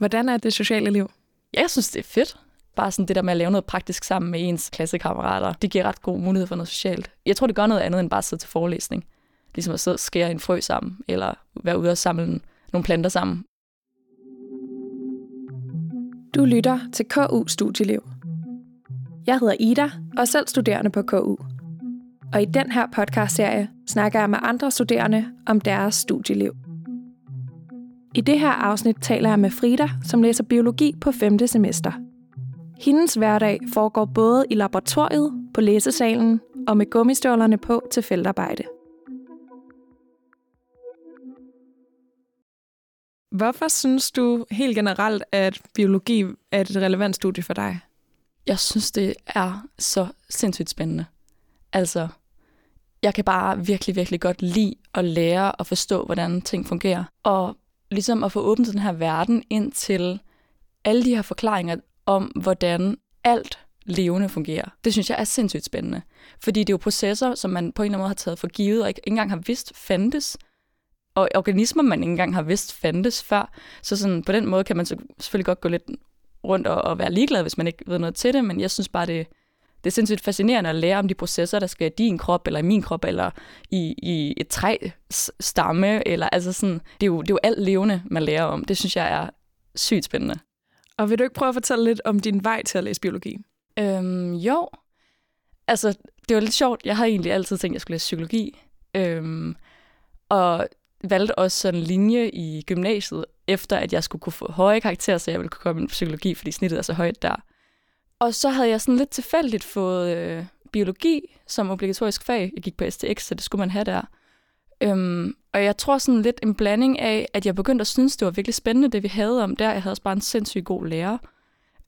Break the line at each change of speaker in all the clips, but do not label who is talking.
Hvordan er det sociale liv?
Ja, jeg synes, det er fedt. Bare sådan det der med at lave noget praktisk sammen med ens klassekammerater, det giver ret god mulighed for noget socialt. Jeg tror, det gør noget andet end bare at sidde til forelæsning. Ligesom at sidde og skære en frø sammen, eller være ude og samle nogle planter sammen.
Du lytter til KU Studieliv. Jeg hedder Ida, og er selv studerende på KU. Og i den her podcastserie snakker jeg med andre studerende om deres studieliv. I det her afsnit taler jeg med Frida, som læser biologi på 5. semester. Hendes hverdag foregår både i laboratoriet, på læsesalen og med gummistøvlerne på til feltarbejde. Hvorfor synes du helt generelt, at biologi er et relevant studie for dig?
Jeg synes, det er så sindssygt spændende. Altså, jeg kan bare virkelig, virkelig godt lide at lære og forstå, hvordan ting fungerer. Og ligesom at få åbnet den her verden ind til alle de her forklaringer om, hvordan alt levende fungerer. Det synes jeg er sindssygt spændende. Fordi det er jo processer, som man på en eller anden måde har taget for givet, og ikke engang har vidst fandtes. Og organismer, man ikke engang har vidst fandtes før. Så sådan, på den måde kan man så selvfølgelig godt gå lidt rundt og, og være ligeglad, hvis man ikke ved noget til det, men jeg synes bare, det, det er sindssygt fascinerende at lære om de processer, der skal i din krop, eller i min krop, eller i, i et træ stamme, eller altså sådan, det er, jo, det er jo alt levende, man lærer om. Det synes jeg er sygt spændende.
Og vil du ikke prøve at fortælle lidt om din vej til at læse biologi?
Øhm, jo. Altså, det var lidt sjovt. Jeg har egentlig altid tænkt, at jeg skulle læse psykologi. Øhm, og valgte også sådan en linje i gymnasiet, efter at jeg skulle kunne få høje karakterer, så jeg ville kunne komme ind på psykologi, fordi snittet er så højt der. Og så havde jeg sådan lidt tilfældigt fået øh, biologi som obligatorisk fag. Jeg gik på STX, så det skulle man have der. Øhm, og jeg tror sådan lidt en blanding af, at jeg begyndte at synes, det var virkelig spændende, det vi havde om der. Jeg havde også bare en sindssygt god lærer.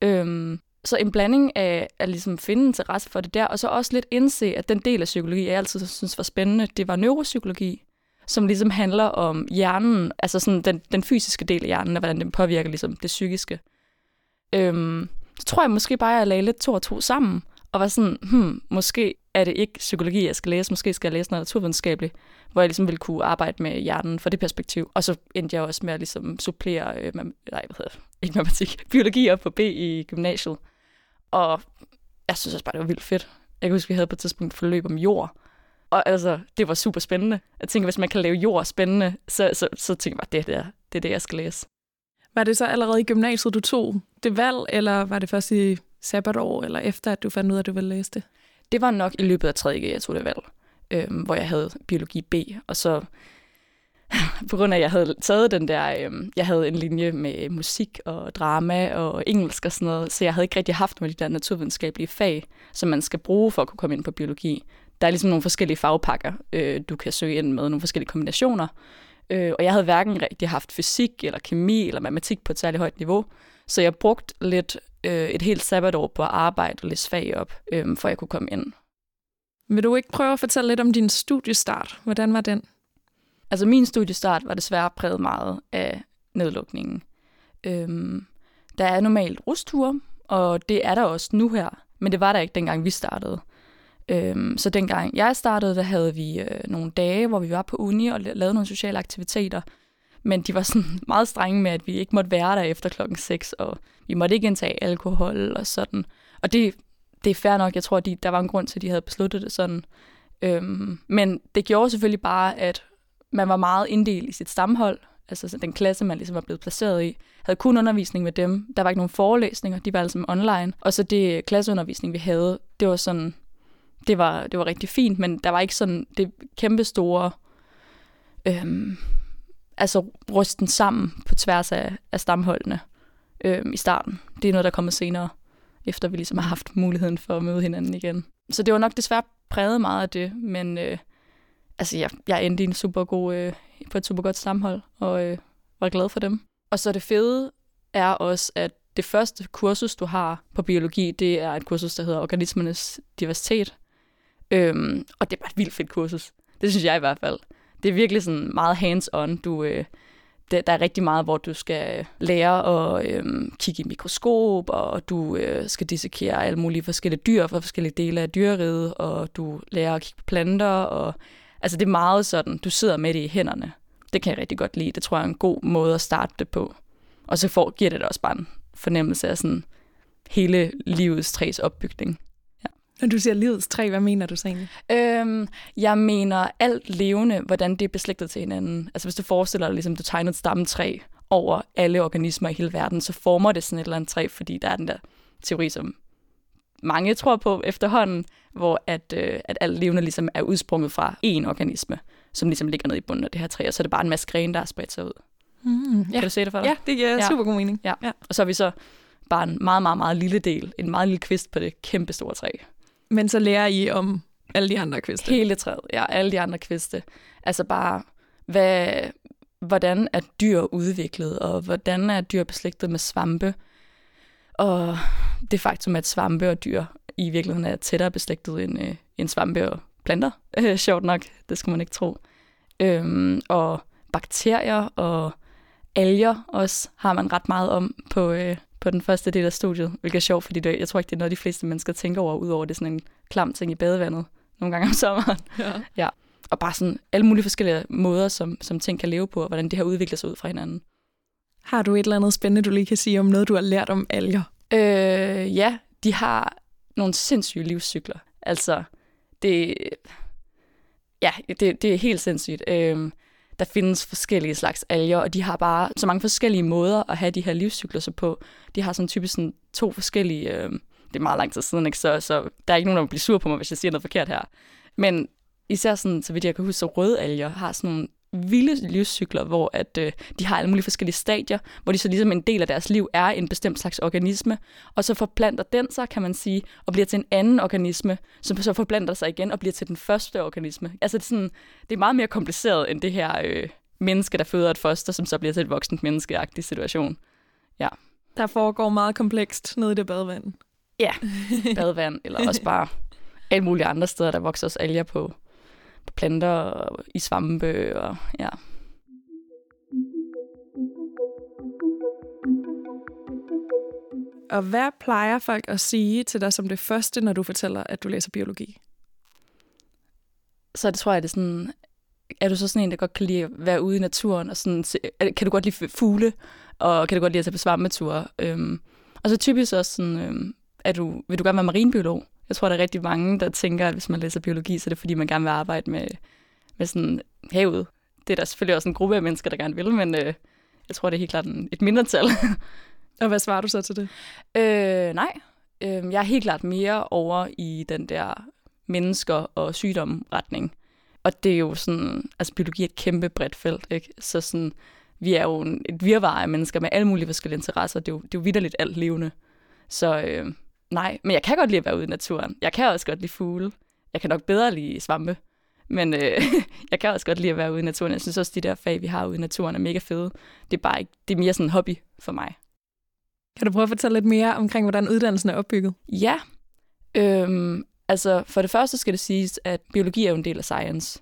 Øhm, så en blanding af at ligesom finde interesse for det der, og så også lidt indse, at den del af psykologi, jeg altid synes var spændende, det var neuropsykologi, som ligesom handler om hjernen, altså sådan den, den fysiske del af hjernen, og hvordan den påvirker ligesom det psykiske. Øhm, så tror jeg måske bare, at jeg lagde lidt to og to sammen, og var sådan, hmm, måske er det ikke psykologi, jeg skal læse, måske skal jeg læse noget naturvidenskabeligt, hvor jeg ligesom ville kunne arbejde med hjernen fra det perspektiv. Og så endte jeg også med at ligesom supplere, øh, nej, hvad hedder det, ikke matematik, biologi op på B i gymnasiet. Og jeg synes også bare, det var vildt fedt. Jeg kan huske, vi havde på et tidspunkt forløb om jord, og altså, det var super spændende. Jeg tænker, hvis man kan lave jord spændende, så, så, så tænker jeg bare, det, der, det er det, jeg skal læse.
Var det så allerede i gymnasiet, du tog det valg, eller var det først i sabbatår, eller efter, at du fandt ud af, at du ville læse det?
Det var nok i løbet af 3. jeg tog det valg, øhm, hvor jeg havde biologi B, og så på grund af, at jeg havde taget den der, øhm, jeg havde en linje med musik og drama og engelsk og sådan noget, så jeg havde ikke rigtig haft nogle af de der naturvidenskabelige fag, som man skal bruge for at kunne komme ind på biologi. Der er ligesom nogle forskellige fagpakker, øh, du kan søge ind med, nogle forskellige kombinationer, Øh, og jeg havde hverken rigtig haft fysik eller kemi eller matematik på et særligt højt niveau. Så jeg brugte lidt øh, et helt sabbatår på at arbejde og læse fag op, øh, for jeg kunne komme ind.
Vil du ikke prøve at fortælle lidt om din studiestart? Hvordan var den?
Altså min studiestart var desværre præget meget af nedlukningen. Øhm, der er normalt rusture, og det er der også nu her, men det var der ikke dengang vi startede. Øhm, så dengang jeg startede, der havde vi øh, nogle dage, hvor vi var på uni og lavede nogle sociale aktiviteter. Men de var sådan meget strenge med, at vi ikke måtte være der efter klokken 6, og vi måtte ikke indtage alkohol og sådan. Og det, det er fair nok. Jeg tror, de, der var en grund til, at de havde besluttet det sådan. Øhm, men det gjorde selvfølgelig bare, at man var meget inddelt i sit stamhold. Altså den klasse, man ligesom var blevet placeret i, havde kun undervisning med dem. Der var ikke nogen forelæsninger, de var altså online. Og så det klasseundervisning, vi havde, det var sådan det var, det var rigtig fint, men der var ikke sådan det kæmpe store, øhm, altså rysten sammen på tværs af, af stamholdene øhm, i starten. Det er noget, der er kommet senere, efter vi ligesom har haft muligheden for at møde hinanden igen. Så det var nok desværre præget meget af det, men øh, altså jeg, jeg endte i en super god, øh, på et super godt stamhold, og øh, var glad for dem. Og så det fede er også, at det første kursus, du har på biologi, det er et kursus, der hedder Organismernes Diversitet, Øhm, og det var et vildt fedt kursus. Det synes jeg i hvert fald. Det er virkelig sådan meget hands-on. Du, øh, der, der er rigtig meget, hvor du skal øh, lære at øh, kigge i mikroskop, og du øh, skal dissekere alle mulige forskellige dyr fra forskellige dele af dyreriget, og du lærer at kigge på planter. Og, altså det er meget sådan, du sidder med det i hænderne. Det kan jeg rigtig godt lide. Det tror jeg er en god måde at starte det på. Og så får, giver det da også bare en fornemmelse af sådan hele livets træs opbygning.
Når du siger livets træ, hvad mener du så egentlig?
Øhm, jeg mener alt levende, hvordan det er beslægtet til hinanden. Altså hvis du forestiller dig, ligesom du tegner et stammetræ over alle organismer i hele verden, så former det sådan et eller andet træ, fordi der er den der teori, som mange tror på efterhånden, hvor at, øh, at alt levende ligesom er udsprunget fra én organisme, som ligesom ligger nede i bunden af det her træ, og så er det bare en masse grene, der er spredt sig ud.
Mm, ja.
Kan du se det for dig?
ja, det giver
Ja.
super god mening.
ja. Og så er vi så bare en meget, meget, meget lille del, en meget lille kvist på det kæmpe store træ.
Men så lærer I om alle de andre kviste.
Hele træet, ja, alle de andre kviste. Altså bare, hvad, hvordan er dyr udviklet, og hvordan er dyr beslægtet med svampe. Og det faktum, at svampe og dyr i virkeligheden er tættere beslægtet end, øh, end svampe og planter. Øh, sjovt nok, det skulle man ikke tro. Øhm, og bakterier og alger også har man ret meget om på, øh, på den første del af studiet, hvilket er sjovt, fordi det, jeg tror ikke, det er noget, de fleste mennesker tænker over, udover det er sådan en klam ting i badevandet nogle gange om sommeren.
Ja.
Og bare sådan alle mulige forskellige måder, som, som ting kan leve på, og hvordan det har udviklet sig ud fra hinanden.
Har du et eller andet spændende, du lige kan sige om noget, du har lært om alger?
Øh, ja, de har nogle sindssyge livscykler. Altså, det, ja, det, det er helt sindssygt. Øh, der findes forskellige slags alger, og de har bare så mange forskellige måder at have de her livscykluser på. De har sådan typisk sådan to forskellige... Øh, det er meget lang tid siden, ikke? Så, så der er ikke nogen, der vil blive sur på mig, hvis jeg siger noget forkert her. Men især sådan, så vidt jeg kan huske, så røde alger har sådan nogle vilde livscykler, hvor at, øh, de har alle mulige forskellige stadier, hvor de så ligesom en del af deres liv er en bestemt slags organisme, og så forplanter den sig, kan man sige, og bliver til en anden organisme, som så forplanter sig igen og bliver til den første organisme. Altså det er, sådan, det er meget mere kompliceret end det her øh, menneske, der føder et foster, som så bliver til et voksent menneskeagtig situation.
Der foregår meget komplekst nede i det badevand.
Badevand, eller også bare alle mulige andre steder, der vokser også alger på, på planter og i svampe, og ja.
Og hvad plejer folk at sige til dig som det første, når du fortæller, at du læser biologi?
så det tror jeg, det er sådan, er du så sådan en, der godt kan lide at være ude i naturen, og sådan, kan du godt lide fugle, og kan du godt lide at tage på svammeture? Øhm, og så typisk også sådan, øhm, er du, vil du gerne være marinbiolog? Jeg tror, der er rigtig mange, der tænker, at hvis man læser biologi, så er det fordi, man gerne vil arbejde med, med sådan havet. Det er der selvfølgelig også en gruppe af mennesker, der gerne vil, men øh, jeg tror, det er helt klart en, et mindretal.
Og hvad svarer du så til det?
Øh, nej. Øh, jeg er helt klart mere over i den der mennesker og sygdomretning. Og det er jo sådan, altså biologi er et kæmpe bredt felt, ikke? Så sådan, vi er jo en, et virvar af mennesker med alle mulige forskellige interesser. Det er jo, det er jo vidderligt alt levende. Så øh, nej, men jeg kan godt lide at være ude i naturen. Jeg kan også godt lide fugle. Jeg kan nok bedre lide svampe. Men øh, jeg kan også godt lide at være ude i naturen. Jeg synes også, de der fag, vi har ude i naturen, er mega fede. Det er bare ikke, det er mere sådan en hobby for mig.
Kan du prøve at fortælle lidt mere omkring, hvordan uddannelsen er opbygget?
Ja. Øhm, altså, for det første skal det siges, at biologi er jo en del af science.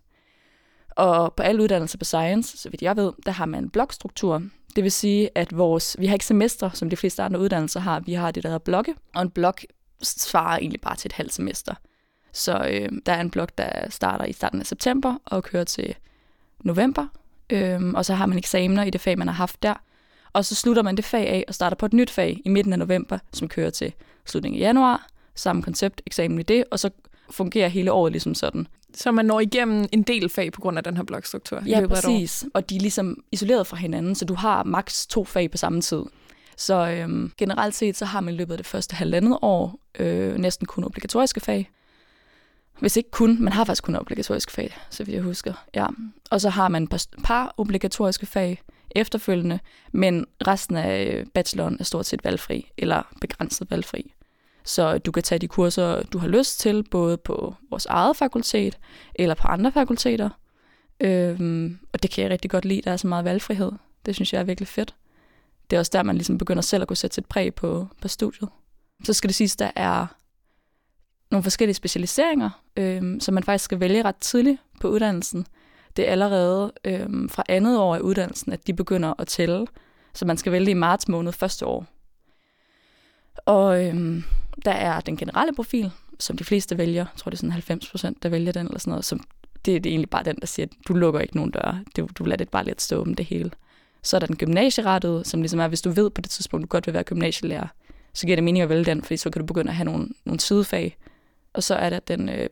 Og på alle uddannelser på science, så vidt jeg ved, der har man en blokstruktur. Det vil sige, at vores, vi har ikke semestre, som de fleste andre uddannelser har. Vi har det, der hedder blokke, og en blok svarer egentlig bare til et halvt semester. Så øh, der er en blok, der starter i starten af september og kører til november. Øh, og så har man eksamener i det fag, man har haft der. Og så slutter man det fag af og starter på et nyt fag i midten af november, som kører til slutningen af januar. Samme koncept, eksamen i det, og så fungerer hele året ligesom sådan.
Så man når igennem en del fag på grund af den her blokstruktur.
Ja,
et
præcis. Og de er ligesom isoleret fra hinanden, så du har maks to fag på samme tid. Så øhm, generelt set, så har man i løbet af det første halvandet år øh, næsten kun obligatoriske fag. Hvis ikke kun, man har faktisk kun obligatoriske fag, så vidt jeg husker. Ja. Og så har man par, par obligatoriske fag efterfølgende, men resten af øh, bacheloren er stort set valgfri, eller begrænset valgfri. Så du kan tage de kurser, du har lyst til, både på vores eget fakultet, eller på andre fakulteter. Øhm, og det kan jeg rigtig godt lide, der er så meget valgfrihed. Det synes jeg er virkelig fedt. Det er også der, man ligesom begynder selv at kunne sætte sit præg på, på studiet. Så skal det siges, der er nogle forskellige specialiseringer, øhm, som man faktisk skal vælge ret tidligt på uddannelsen. Det er allerede øhm, fra andet år af uddannelsen, at de begynder at tælle. Så man skal vælge i marts måned første år. Og øhm, der er den generelle profil, som de fleste vælger. Jeg tror, det er sådan 90 procent, der vælger den, eller sådan noget. Som, det er egentlig bare den, der siger, at du lukker ikke nogen døre. Du, du lader det bare lidt stå om det hele. Så er der den gymnasierettede, som ligesom er, hvis du ved på det tidspunkt, du godt vil være gymnasielærer, så giver det mening at vælge den, fordi så kan du begynde at have nogle, nogle sidefag. Og så er der den øh,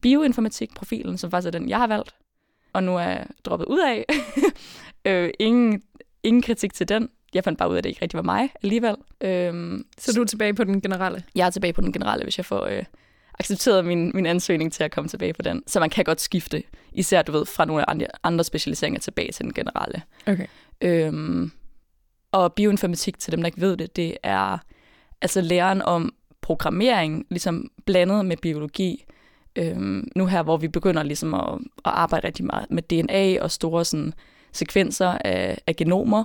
bioinformatik-profilen, som faktisk er den, jeg har valgt, og nu er jeg droppet ud af. øh, ingen, ingen kritik til den. Jeg fandt bare ud af, at det ikke rigtig var mig alligevel. Øhm,
så du er tilbage på den generelle?
Jeg er tilbage på den generelle, hvis jeg får øh, accepteret min, min ansøgning til at komme tilbage på den. Så man kan godt skifte, især du ved, fra nogle andre, andre specialiseringer tilbage til den generelle.
Okay.
Øhm, og bioinformatik, til dem, der ikke ved det, det er altså læren om programmering, ligesom blandet med biologi. Øhm, nu her, hvor vi begynder ligesom at, at arbejde rigtig meget med DNA og store sådan, sekvenser af, af genomer,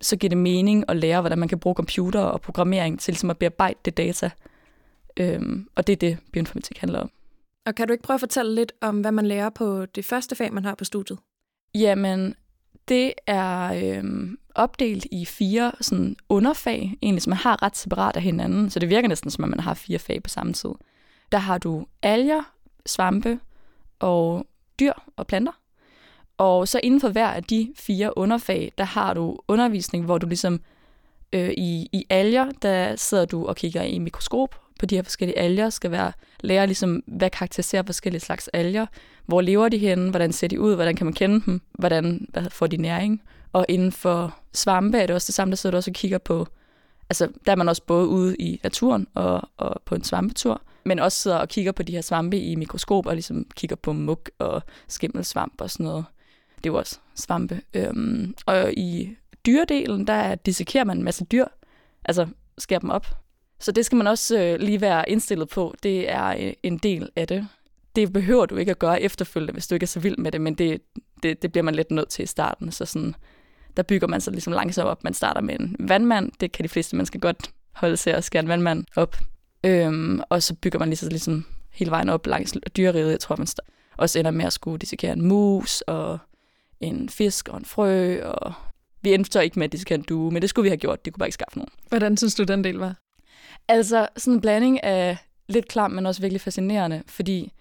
så giver det mening at lære, hvordan man kan bruge computer og programmering til ligesom at bearbejde det data. Øhm, og det er det, bioinformatik handler om.
Og kan du ikke prøve at fortælle lidt om, hvad man lærer på det første fag, man har på studiet?
Jamen, det er øhm, opdelt i fire sådan underfag, egentlig, som man har ret separat af hinanden, så det virker næsten som, at man har fire fag på samme tid. Der har du alger, svampe og dyr og planter. Og så inden for hver af de fire underfag, der har du undervisning, hvor du ligesom øh, i, i alger, der sidder du og kigger i mikroskop på de her forskellige alger, skal være lære ligesom, hvad karakteriserer forskellige slags alger, hvor lever de henne, hvordan ser de ud, hvordan kan man kende dem, hvordan hvad får de næring. Og inden for svampe er det også det samme, der sidder du også og kigger på, altså der er man også både ude i naturen og, og på en svampetur, men også sidder og kigger på de her svampe i mikroskop og ligesom kigger på muk og skimmelsvamp og sådan noget. Det er jo også svampe. Øhm, og i dyredelen, der dissekerer man en masse dyr, altså skærer dem op. Så det skal man også øh, lige være indstillet på. Det er øh, en del af det. Det behøver du ikke at gøre efterfølgende, hvis du ikke er så vild med det, men det, det, det bliver man lidt nødt til i starten. Så sådan, der bygger man sig ligesom langsomt op. Man starter med en vandmand. Det kan de fleste mennesker godt holde sig at skære en vandmand op. Øhm, og så bygger man ligesom, ligesom hele vejen op langs dyreriget. Jeg tror, man også ender med at skulle dissekere en mus og en fisk og en frø. Og vi endte så ikke med at dissekere en due, men det skulle vi have gjort. Det kunne bare ikke skaffe nogen.
Hvordan synes du, den del var?
Altså, sådan en blanding af lidt klam, men også virkelig fascinerende, fordi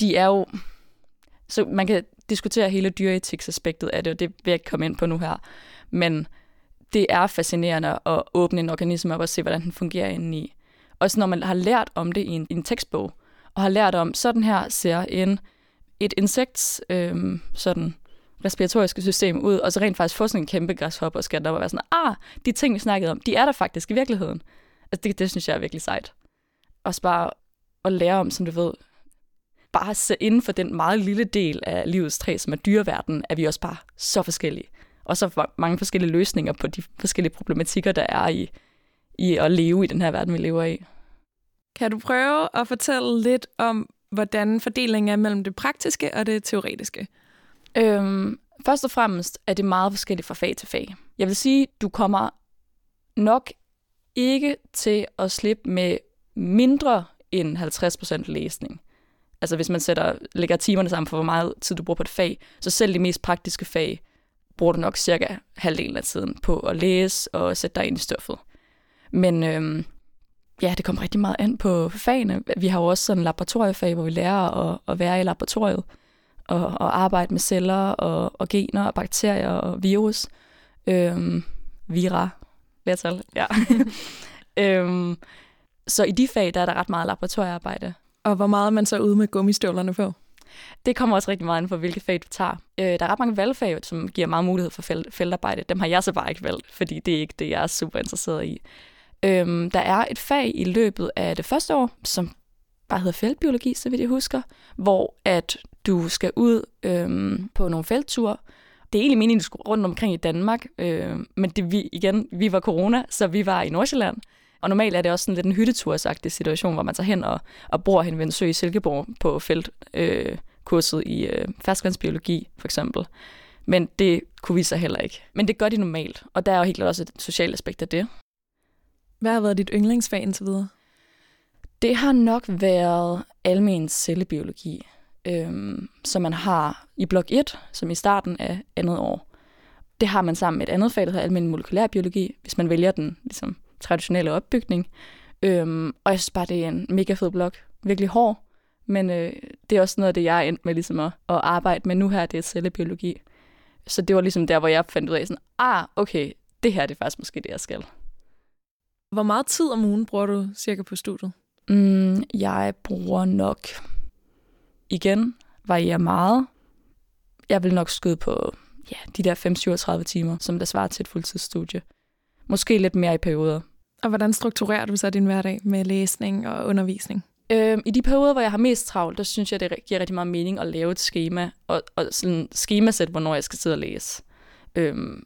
de er jo... Så man kan diskutere hele dyreetiksaspektet af det, og det vil jeg ikke komme ind på nu her. Men det er fascinerende at åbne en organisme op og se, hvordan den fungerer indeni. Også når man har lært om det i en, i en tekstbog, og har lært om, sådan her ser en, et insekts øhm, sådan respiratoriske system ud, og så rent faktisk få sådan en kæmpe græshopper og skære op og være sådan, ah, de ting, vi snakkede om, de er der faktisk i virkeligheden. Altså det, det synes jeg er virkelig sejt. Også bare at lære om, som du ved, bare se inden for den meget lille del af livets træ, som er dyreverden, er vi også bare så forskellige. Og så mange forskellige løsninger på de forskellige problematikker, der er i, i at leve i den her verden, vi lever i.
Kan du prøve at fortælle lidt om, hvordan fordelingen er mellem det praktiske og det teoretiske?
Øhm, først og fremmest er det meget forskelligt fra fag til fag. Jeg vil sige, du kommer nok ikke til at slippe med mindre end 50% læsning. Altså hvis man sætter, lægger timerne sammen for, hvor meget tid du bruger på et fag, så selv de mest praktiske fag bruger du nok cirka halvdelen af tiden på at læse og sætte dig ind i stoffet. Men øhm, ja, det kommer rigtig meget an på fagene. Vi har jo også sådan en laboratoriefag, hvor vi lærer at, at være i laboratoriet og, og arbejde med celler og, og gener og bakterier og virus. Øhm, vira, flertal, ja. øhm, så i de fag, der er der ret meget laboratoriearbejde.
Og hvor meget er man så ude med gummistøvlerne på?
Det kommer også rigtig meget ind på, hvilke fag du tager. Øh, der er ret mange valgfag, som giver meget mulighed for feltarbejde. Dem har jeg så bare ikke valgt, fordi det er ikke det, jeg er super interesseret i. Øhm, der er et fag i løbet af det første år, som bare hedder feltbiologi, så vidt jeg husker, hvor at du skal ud øhm, på nogle feltture. Det er egentlig meningen, at du skulle rundt omkring i Danmark, øh, men det, vi, igen, vi var corona, så vi var i Nordsjælland. Og normalt er det også sådan lidt en hyttetursagtig situation, hvor man tager hen og, og bor hen ved en sø i Silkeborg på feltkurset øh, i øh, ferskvandsbiologi, for eksempel. Men det kunne vi så heller ikke. Men det gør de normalt, og der er jo helt klart også et socialt aspekt af det.
Hvad har været dit yndlingsfag indtil videre?
Det har nok været almen cellebiologi, øhm, som man har i blok 1, som i starten af andet år. Det har man sammen med et andet fag, der hedder almen molekylærbiologi, hvis man vælger den ligesom, traditionelle opbygning. Øhm, og jeg synes bare, det er en mega fed blok. Virkelig hård, men øh, det er også noget af det, jeg er endt med ligesom at, at arbejde med nu her, det er cellebiologi. Så det var ligesom der, hvor jeg fandt ud af sådan, ah, okay, det her det er faktisk måske det, jeg skal.
Hvor meget tid om ugen bruger du cirka på studiet?
Mm, jeg bruger nok, igen, varierer meget. Jeg vil nok skyde på ja, de der 5-37 timer, som der svarer til et fuldtidsstudie. Måske lidt mere i perioder.
Og hvordan strukturerer du så din hverdag med læsning og undervisning?
Øhm, I de perioder, hvor jeg har mest travlt, der synes jeg, det giver rigtig meget mening at lave et schema, og, og sådan schemasæt, hvornår jeg skal sidde og læse. Øhm,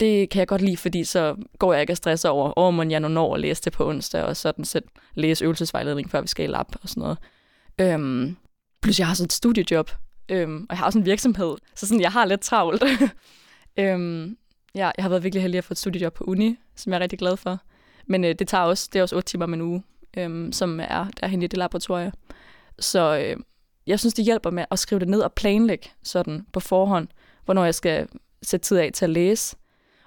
det kan jeg godt lide, fordi så går jeg ikke og stresser over, åh, oh, jeg nu når at læse det på onsdag, og sådan set læse øvelsesvejledning, før vi skal i lab og sådan noget. Øhm, plus jeg har sådan et studiejob, øhm, og jeg har også en virksomhed, så sådan, jeg har lidt travlt. øhm, ja, jeg har været virkelig heldig at få et studiejob på uni, som jeg er rigtig glad for. Men øh, det tager også, det er også 8 timer om en uge, øhm, som er derhen i det laboratorie. Så øh, jeg synes, det hjælper med at skrive det ned og planlægge sådan på forhånd, hvornår jeg skal sætte tid af til at læse.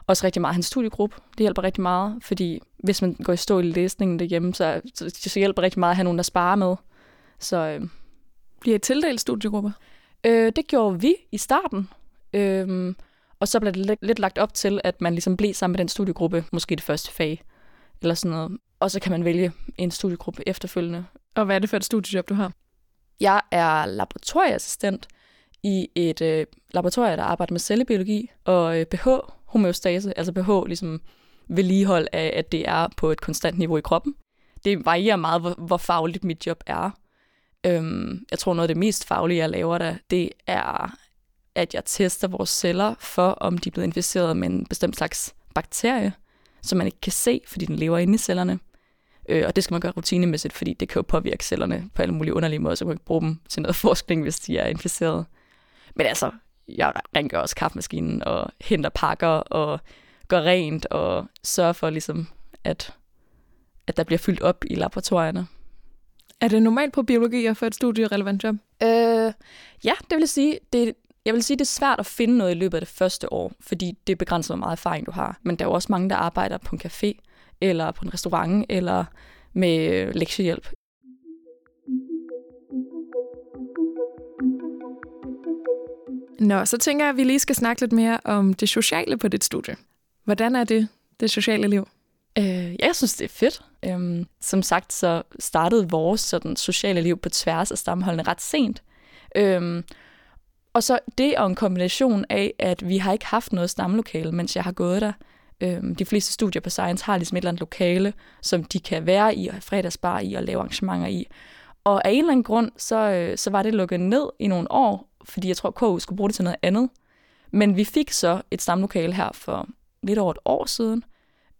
Også rigtig meget hans studiegruppe. Det hjælper rigtig meget, fordi hvis man går i stå i læsningen derhjemme, så, så, så hjælper rigtig meget at have nogen, der sparer med. Så, øh,
bliver I tildelt studiegrupper?
Øh, det gjorde vi i starten. Øh, og så blev det lidt, lagt op til, at man ligesom blev sammen med den studiegruppe, måske det første fag, eller sådan noget. Og så kan man vælge en studiegruppe efterfølgende.
Og hvad er det for et studiejob, du har?
Jeg er laboratorieassistent i et øh, laboratorium, der arbejder med cellebiologi og øh, pH, homeostase, altså pH ligesom vedligehold af, at det er på et konstant niveau i kroppen. Det varierer meget, hvor, hvor fagligt mit job er. Øhm, jeg tror, noget af det mest faglige, jeg laver der, det er, at jeg tester vores celler for, om de er blevet inficeret med en bestemt slags bakterie, som man ikke kan se, fordi den lever inde i cellerne. Øh, og det skal man gøre rutinemæssigt, fordi det kan jo påvirke cellerne på alle mulige underlige måder, så man kan ikke bruge dem til noget forskning, hvis de er inficeret. Men altså, jeg rengør også kaffemaskinen og henter pakker og gør rent og sørger for ligesom, at, at der bliver fyldt op i laboratorierne.
Er det normalt på biologi at få et studierelevant job?
Øh, ja, det vil sige. Det, jeg vil sige, det er svært at finde noget i løbet af det første år, fordi det begrænser, hvor meget erfaring du har. Men der er jo også mange, der arbejder på en café, eller på en restaurant, eller med lektiehjælp.
Nå, så tænker jeg, at vi lige skal snakke lidt mere om det sociale på dit studie. Hvordan er det, det sociale liv?
Øh, jeg synes, det er fedt. Øhm, som sagt, så startede vores sådan, sociale liv på tværs af stamholdene ret sent. Øhm, og så det og en kombination af, at vi har ikke haft noget stamlokale, mens jeg har gået der. Øhm, de fleste studier på Science har ligesom et eller andet lokale, som de kan være i og have fredagsbar i og lave arrangementer i. Og af en eller anden grund, så, øh, så var det lukket ned i nogle år, fordi jeg tror, at KU skulle bruge det til noget andet. Men vi fik så et stamlokale her for lidt over et år siden,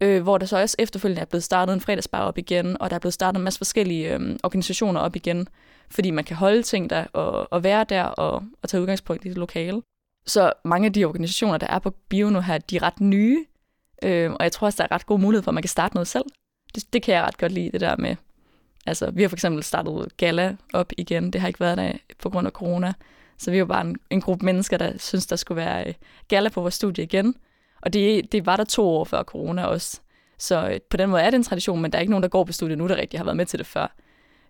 øh, hvor der så også efterfølgende er blevet startet en fredagsbar op igen, og der er blevet startet en masse forskellige øh, organisationer op igen, fordi man kan holde ting der og, og være der og, og tage udgangspunkt i det lokale. Så mange af de organisationer, der er på bio nu her, de er ret nye, øh, og jeg tror også, der er ret god mulighed for, at man kan starte noget selv. Det, det kan jeg ret godt lide, det der med, altså vi har for eksempel startet Gala op igen, det har ikke været der på grund af corona, så vi var bare en, en gruppe mennesker, der synes der skulle være øh, Gala på vores studie igen, og det, det var der to år før corona også. Så øh, på den måde er det en tradition, men der er ikke nogen, der går på studiet nu, der rigtig har været med til det før.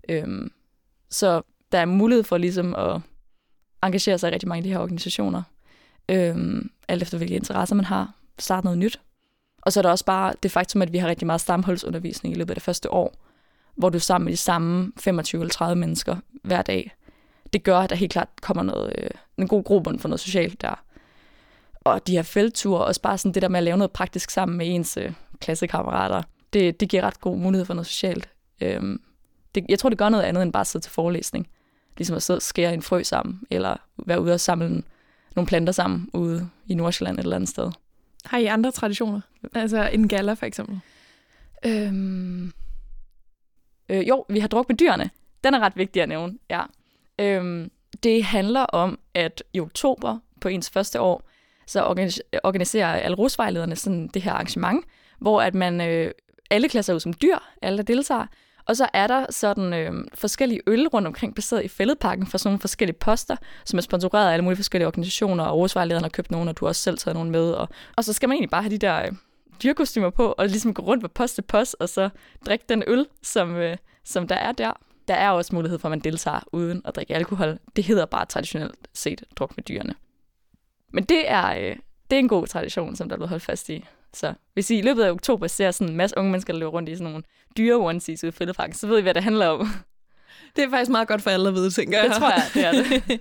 Øhm, så der er mulighed for ligesom at engagere sig i rigtig mange af de her organisationer. Øhm, alt efter hvilke interesser man har. Starte noget nyt. Og så er der også bare det faktum, at vi har rigtig meget stamholdsundervisning i løbet af det første år, hvor du er sammen med de samme 25 eller 30 mennesker hver dag. Det gør, at der helt klart kommer noget, øh, en god grobund for noget socialt der og de her feltture, også bare sådan det der med at lave noget praktisk sammen med ens øh, klassekammerater, det, det giver ret god mulighed for noget socialt. Øhm, det, jeg tror, det gør noget andet end bare at sidde til forelæsning. Ligesom at sidde og skære en frø sammen, eller være ude og samle nogle planter sammen ude i Nordsjælland et eller andet sted.
Har I andre traditioner? Altså en gala for eksempel?
Øhm, øh, jo, vi har druk med dyrene. Den er ret vigtig at nævne, ja. Øhm, det handler om, at i oktober på ens første år, så organiserer alle rusvejlederne sådan det her arrangement, hvor at man øh, alle klasser ud som dyr, alle der deltager, og så er der sådan øh, forskellige øl rundt omkring placeret i fældeparken for sådan nogle forskellige poster, som er sponsoreret af alle mulige forskellige organisationer, og rusvejlederne har købt nogle, og du har også selv taget nogle med. Og, og så skal man egentlig bare have de der øh, dyrkostymer på, og ligesom gå rundt på post til post, og så drikke den øl, som, øh, som der er der. Der er også mulighed for, at man deltager uden at drikke alkohol. Det hedder bare traditionelt set druk med dyrene. Men det er, øh, det er en god tradition, som der er blevet holdt fast i. Så hvis I i løbet af oktober ser sådan en masse unge mennesker, der løber rundt i sådan nogle dyre onesies ude i fældeparken, så ved I, hvad det handler om.
Det er faktisk meget godt for alle at vide, tænker
jeg. Det tror jeg, det er det.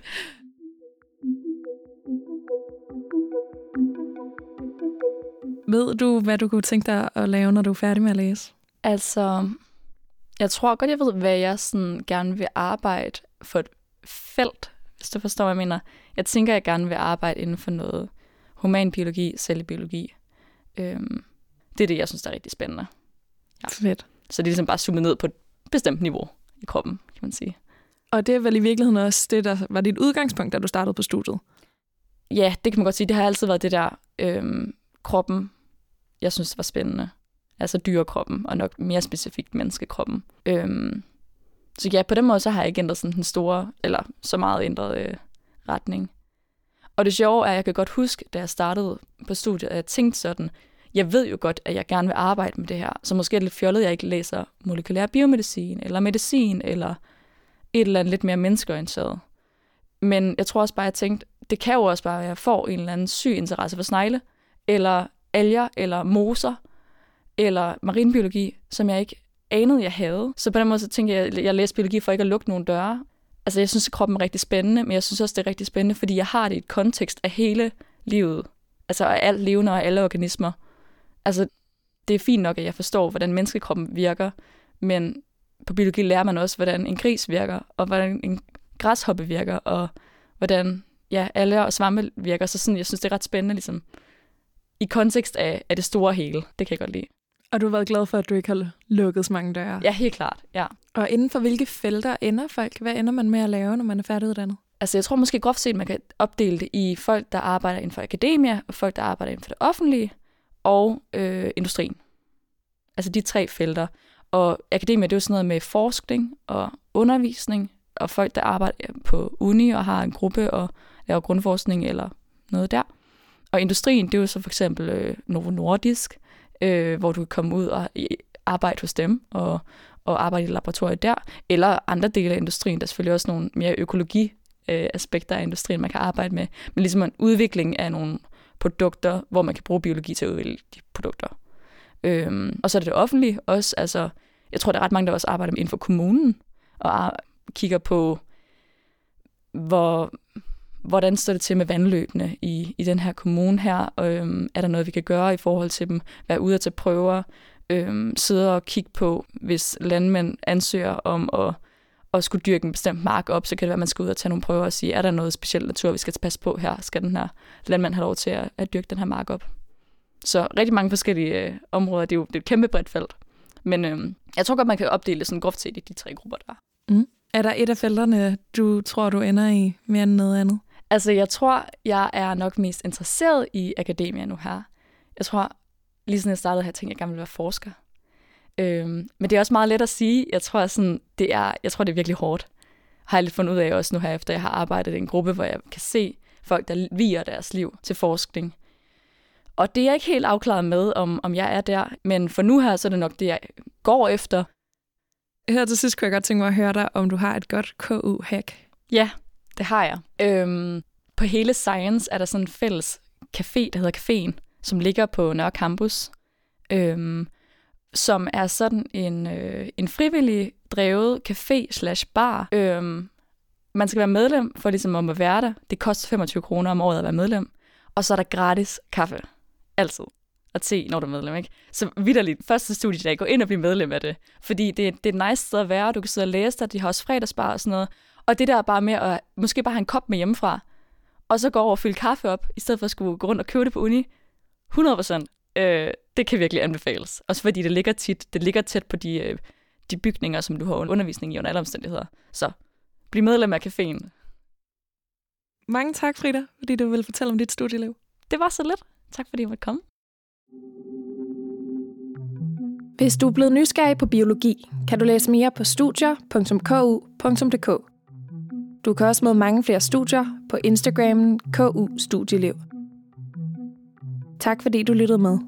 Ved du, hvad du kunne tænke dig at lave, når du er færdig med at læse?
Altså, jeg tror godt, jeg ved, hvad jeg sådan gerne vil arbejde for et felt, hvis du forstår, hvad jeg mener. Jeg tænker, jeg gerne vil arbejde inden for noget humanbiologi, cellebiologi. Øhm, det er det, jeg synes, der er rigtig spændende.
Ja. Fedt.
Så det er ligesom bare zoomet ned på et bestemt niveau i kroppen, kan man sige.
Og det er vel i virkeligheden også det, der var dit udgangspunkt, da du startede på studiet?
Ja, det kan man godt sige. Det har altid været det der øhm, kroppen, jeg synes var spændende. Altså dyrekroppen, og nok mere specifikt menneskekroppen. Øhm, så ja, på den måde så har jeg ikke ændret sådan den store, eller så meget ændret øh, retning. Og det sjove er, at jeg kan godt huske, da jeg startede på studiet, at jeg tænkte sådan, jeg ved jo godt, at jeg gerne vil arbejde med det her, så måske er det lidt fjollet, at jeg ikke læser molekylær biomedicin, eller medicin, eller et eller andet lidt mere menneskeorienteret. Men jeg tror også bare, at jeg tænkte, det kan jo også bare være, at jeg får en eller anden syg interesse for snegle, eller alger, eller moser, eller marinbiologi, som jeg ikke anede, jeg havde. Så på den måde så tænkte jeg, at jeg læste biologi for ikke at lukke nogle døre. Altså jeg synes, at kroppen er rigtig spændende, men jeg synes også, det er rigtig spændende, fordi jeg har det i et kontekst af hele livet. Altså af alt levende og alle organismer. Altså det er fint nok, at jeg forstår, hvordan menneskekroppen virker, men på biologi lærer man også, hvordan en gris virker, og hvordan en græshoppe virker, og hvordan ja, alle og svampe virker. Så sådan, jeg synes, det er ret spændende, ligesom, i kontekst af, af det store hele. Det kan jeg godt lide.
Og du har været glad for, at du ikke har lukket så mange døre?
Ja, helt klart, ja.
Og inden for hvilke felter ender folk? Hvad ender man med at lave, når man er færdiguddannet?
Altså, jeg tror måske groft set, man kan opdele det i folk, der arbejder inden for akademia, og folk, der arbejder inden for det offentlige, og øh, industrien. Altså de tre felter. Og akademia, det er jo sådan noget med forskning og undervisning, og folk, der arbejder på uni og har en gruppe og laver grundforskning eller noget der. Og industrien, det er jo så for eksempel øh, Novo Nordisk, øh, hvor du kan komme ud og øh, arbejde hos dem og, og arbejde i laboratoriet der, eller andre dele af industrien. Der er selvfølgelig også nogle mere økologi øh, aspekter af industrien, man kan arbejde med, men ligesom en udvikling af nogle produkter, hvor man kan bruge biologi til at udvikle de produkter. Øhm, og så er det det offentlige også. Altså, jeg tror, der er ret mange, der også arbejder inden for kommunen, og kigger på, hvor, hvordan står det til med vandløbene i, i den her kommune her? Øhm, er der noget, vi kan gøre i forhold til dem? Være ude til prøver? Øhm, sidde og kigge på, hvis landmænd ansøger om at, at skulle dyrke en bestemt mark op, så kan det være, at man skal ud og tage nogle prøver og sige, er der noget specielt natur, vi skal passe på her? Skal den her landmand have lov til at, at dyrke den her mark op? Så rigtig mange forskellige øh, områder. Det er jo det er et kæmpe bredt felt. Men øh, jeg tror godt, man kan opdele det sådan groft set i de tre grupper, der
mm. Er der et af felterne, du tror, du ender i mere end noget andet?
Altså, jeg tror, jeg er nok mest interesseret i akademia nu her. Jeg tror, lige siden jeg startede her, tænkte jeg, at jeg gerne ville være forsker. Øhm, men det er også meget let at sige. Jeg tror, sådan, det er, jeg tror, det er virkelig hårdt. Har jeg lidt fundet ud af også nu her, efter jeg har arbejdet i en gruppe, hvor jeg kan se folk, der viger deres liv til forskning. Og det er jeg ikke helt afklaret med, om, om jeg er der. Men for nu her, så er det nok det, jeg går efter.
Her til sidst kunne jeg godt tænke mig at høre dig, om du har et godt KU-hack.
Ja, det har jeg. Øhm, på hele Science er der sådan en fælles café, der hedder Caféen, som ligger på Nørre Campus, øhm, som er sådan en, øh, en frivillig drevet café slash bar. Øhm, man skal være medlem for ligesom at være der. Det koster 25 kroner om året at være medlem. Og så er der gratis kaffe. Altid. Og te, når du er medlem, ikke? Så vidderligt, første studiedag, gå ind og blive medlem af det. Fordi det, det er et nice sted at være, du kan sidde og læse der, de har også fredagsbar og sådan noget. Og det der bare med at måske bare have en kop med hjemmefra, og så gå over og fylde kaffe op, i stedet for at skulle gå rundt og købe det på uni, 100%, øh, det kan virkelig anbefales. Også fordi det ligger tit, det ligger tæt på de, øh, de bygninger, som du har undervisning i under alle omstændigheder. Så bliv medlem af caféen.
Mange tak, Frida, fordi du ville fortælle om dit studieliv.
Det var så lidt. Tak fordi jeg måtte komme.
Hvis du er blevet nysgerrig på biologi, kan du læse mere på studier.ku.dk. Du kan også møde mange flere studier på Instagramen KU Studieliv. Tak fordi du lyttede med.